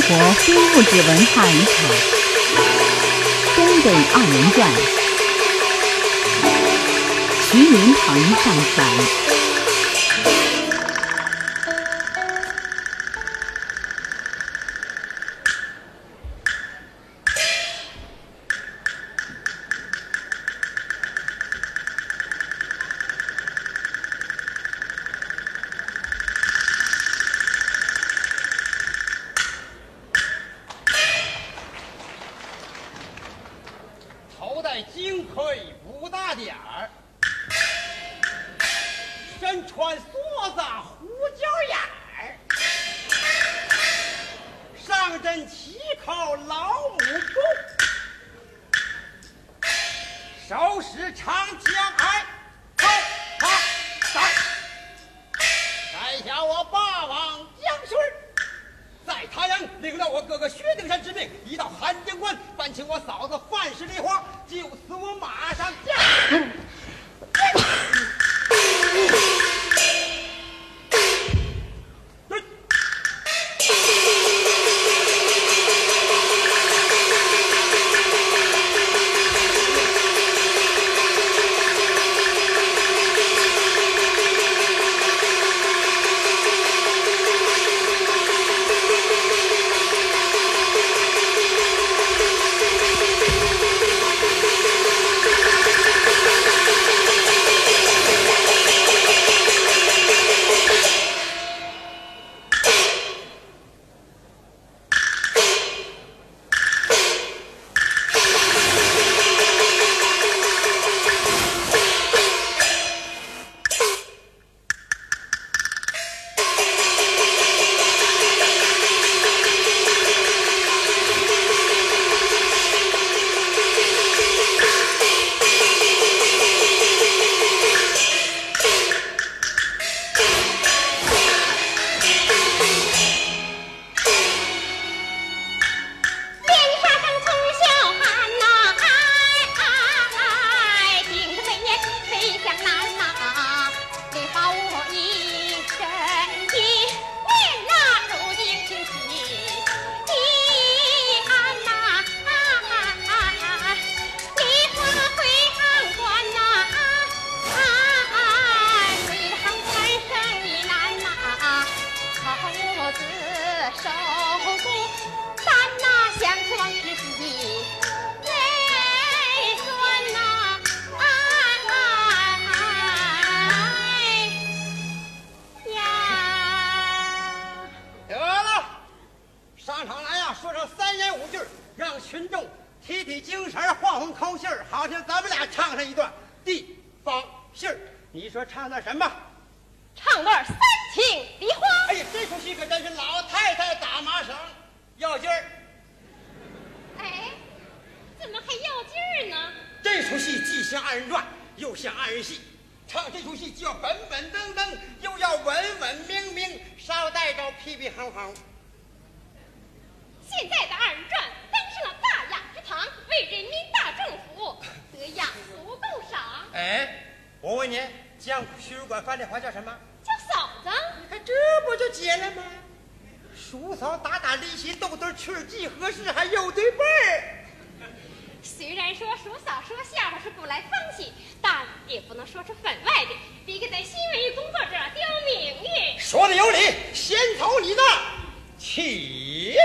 中国非物质文化遗产《东北二人转》，徐云鹏上传。大点儿。身穿梭子胡椒眼儿。上阵骑靠老母猪手使长枪哎开炮打在下我霸王将军在他人领了我哥哥薛丁山之命，一到寒江关，烦请我嫂子范氏梨花，就此我马上驾。上场来呀，说上三言五句，让群众提提精神，换换口气儿。好像，咱们俩唱上一段地方戏儿。你说唱段什么？唱段三请梨花。哎呀，这出戏可真是老太太打麻绳，要劲儿。哎，怎么还要劲儿呢？这出戏既像二人转，又像二人戏。唱这出戏，既要稳稳登登，又要稳稳明明，稍带着屁屁哼哼。现在的二人转登上了大雅之堂为人民大政府得雅俗共赏。哎我问您将徐主管范电话叫什么？叫嫂子。你看这不就结了吗？叔嫂打打利心逗逗趣儿既合适还又对味儿 虽然说叔嫂说笑话是古来风气但也不能说出分外的别给咱新文艺工作者丢名誉。说的有理先走你的起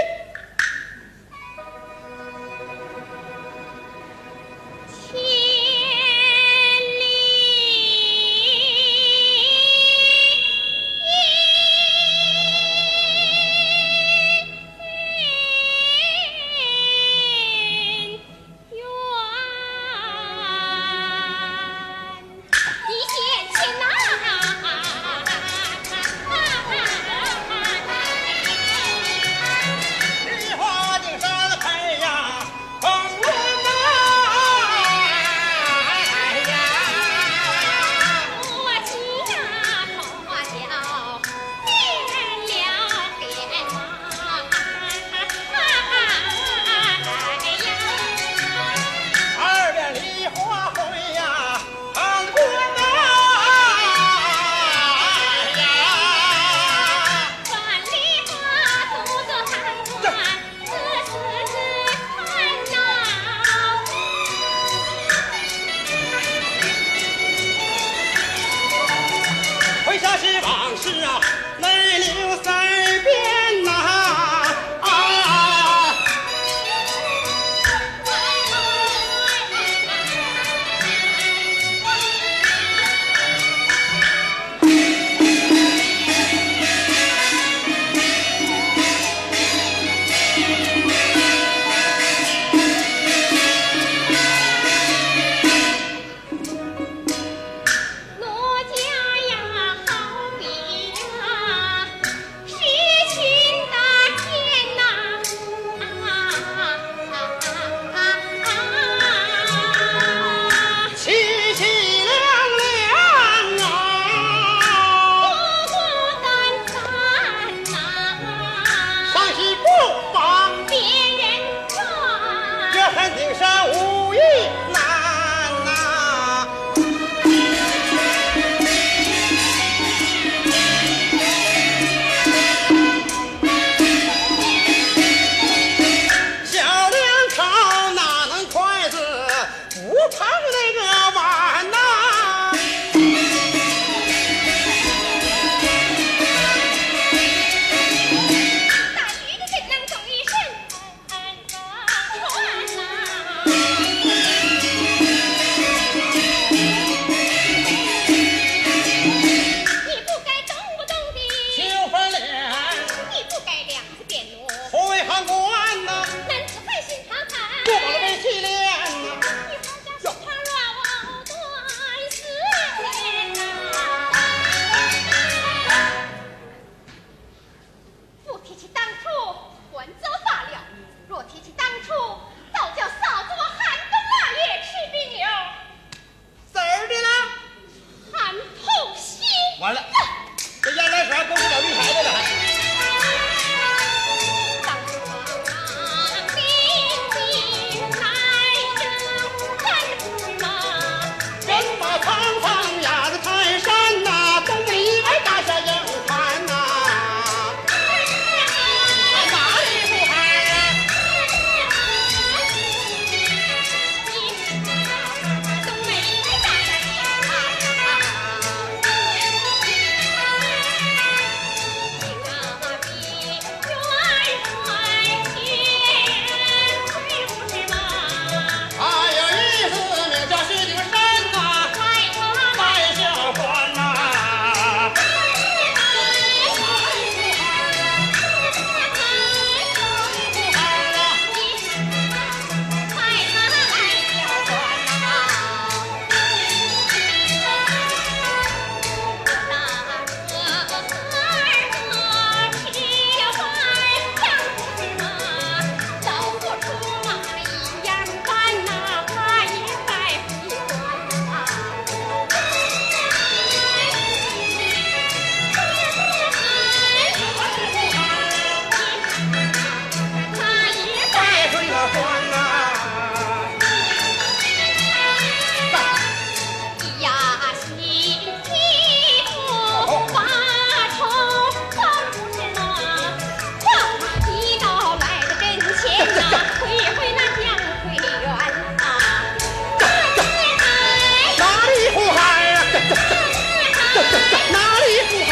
哪里不好？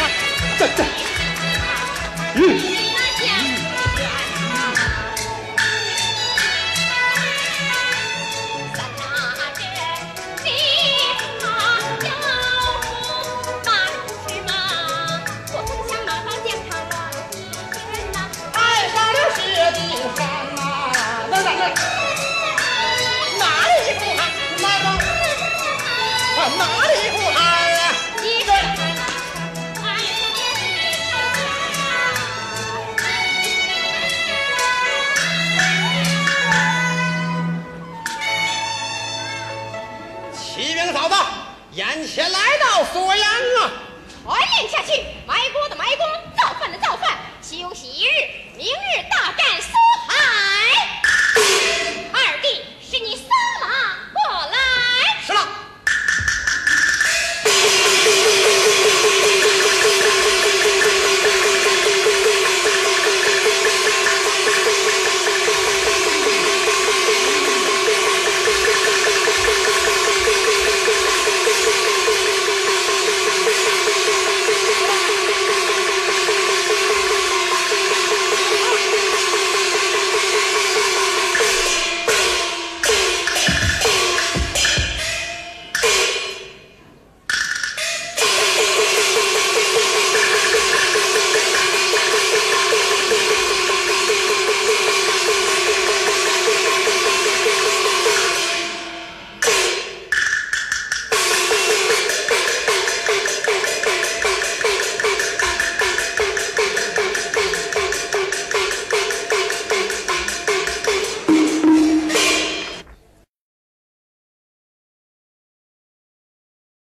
这，嗯。眼前来到锁阳啊。传令下去埋锅的埋锅造饭的造饭休息一日明日大干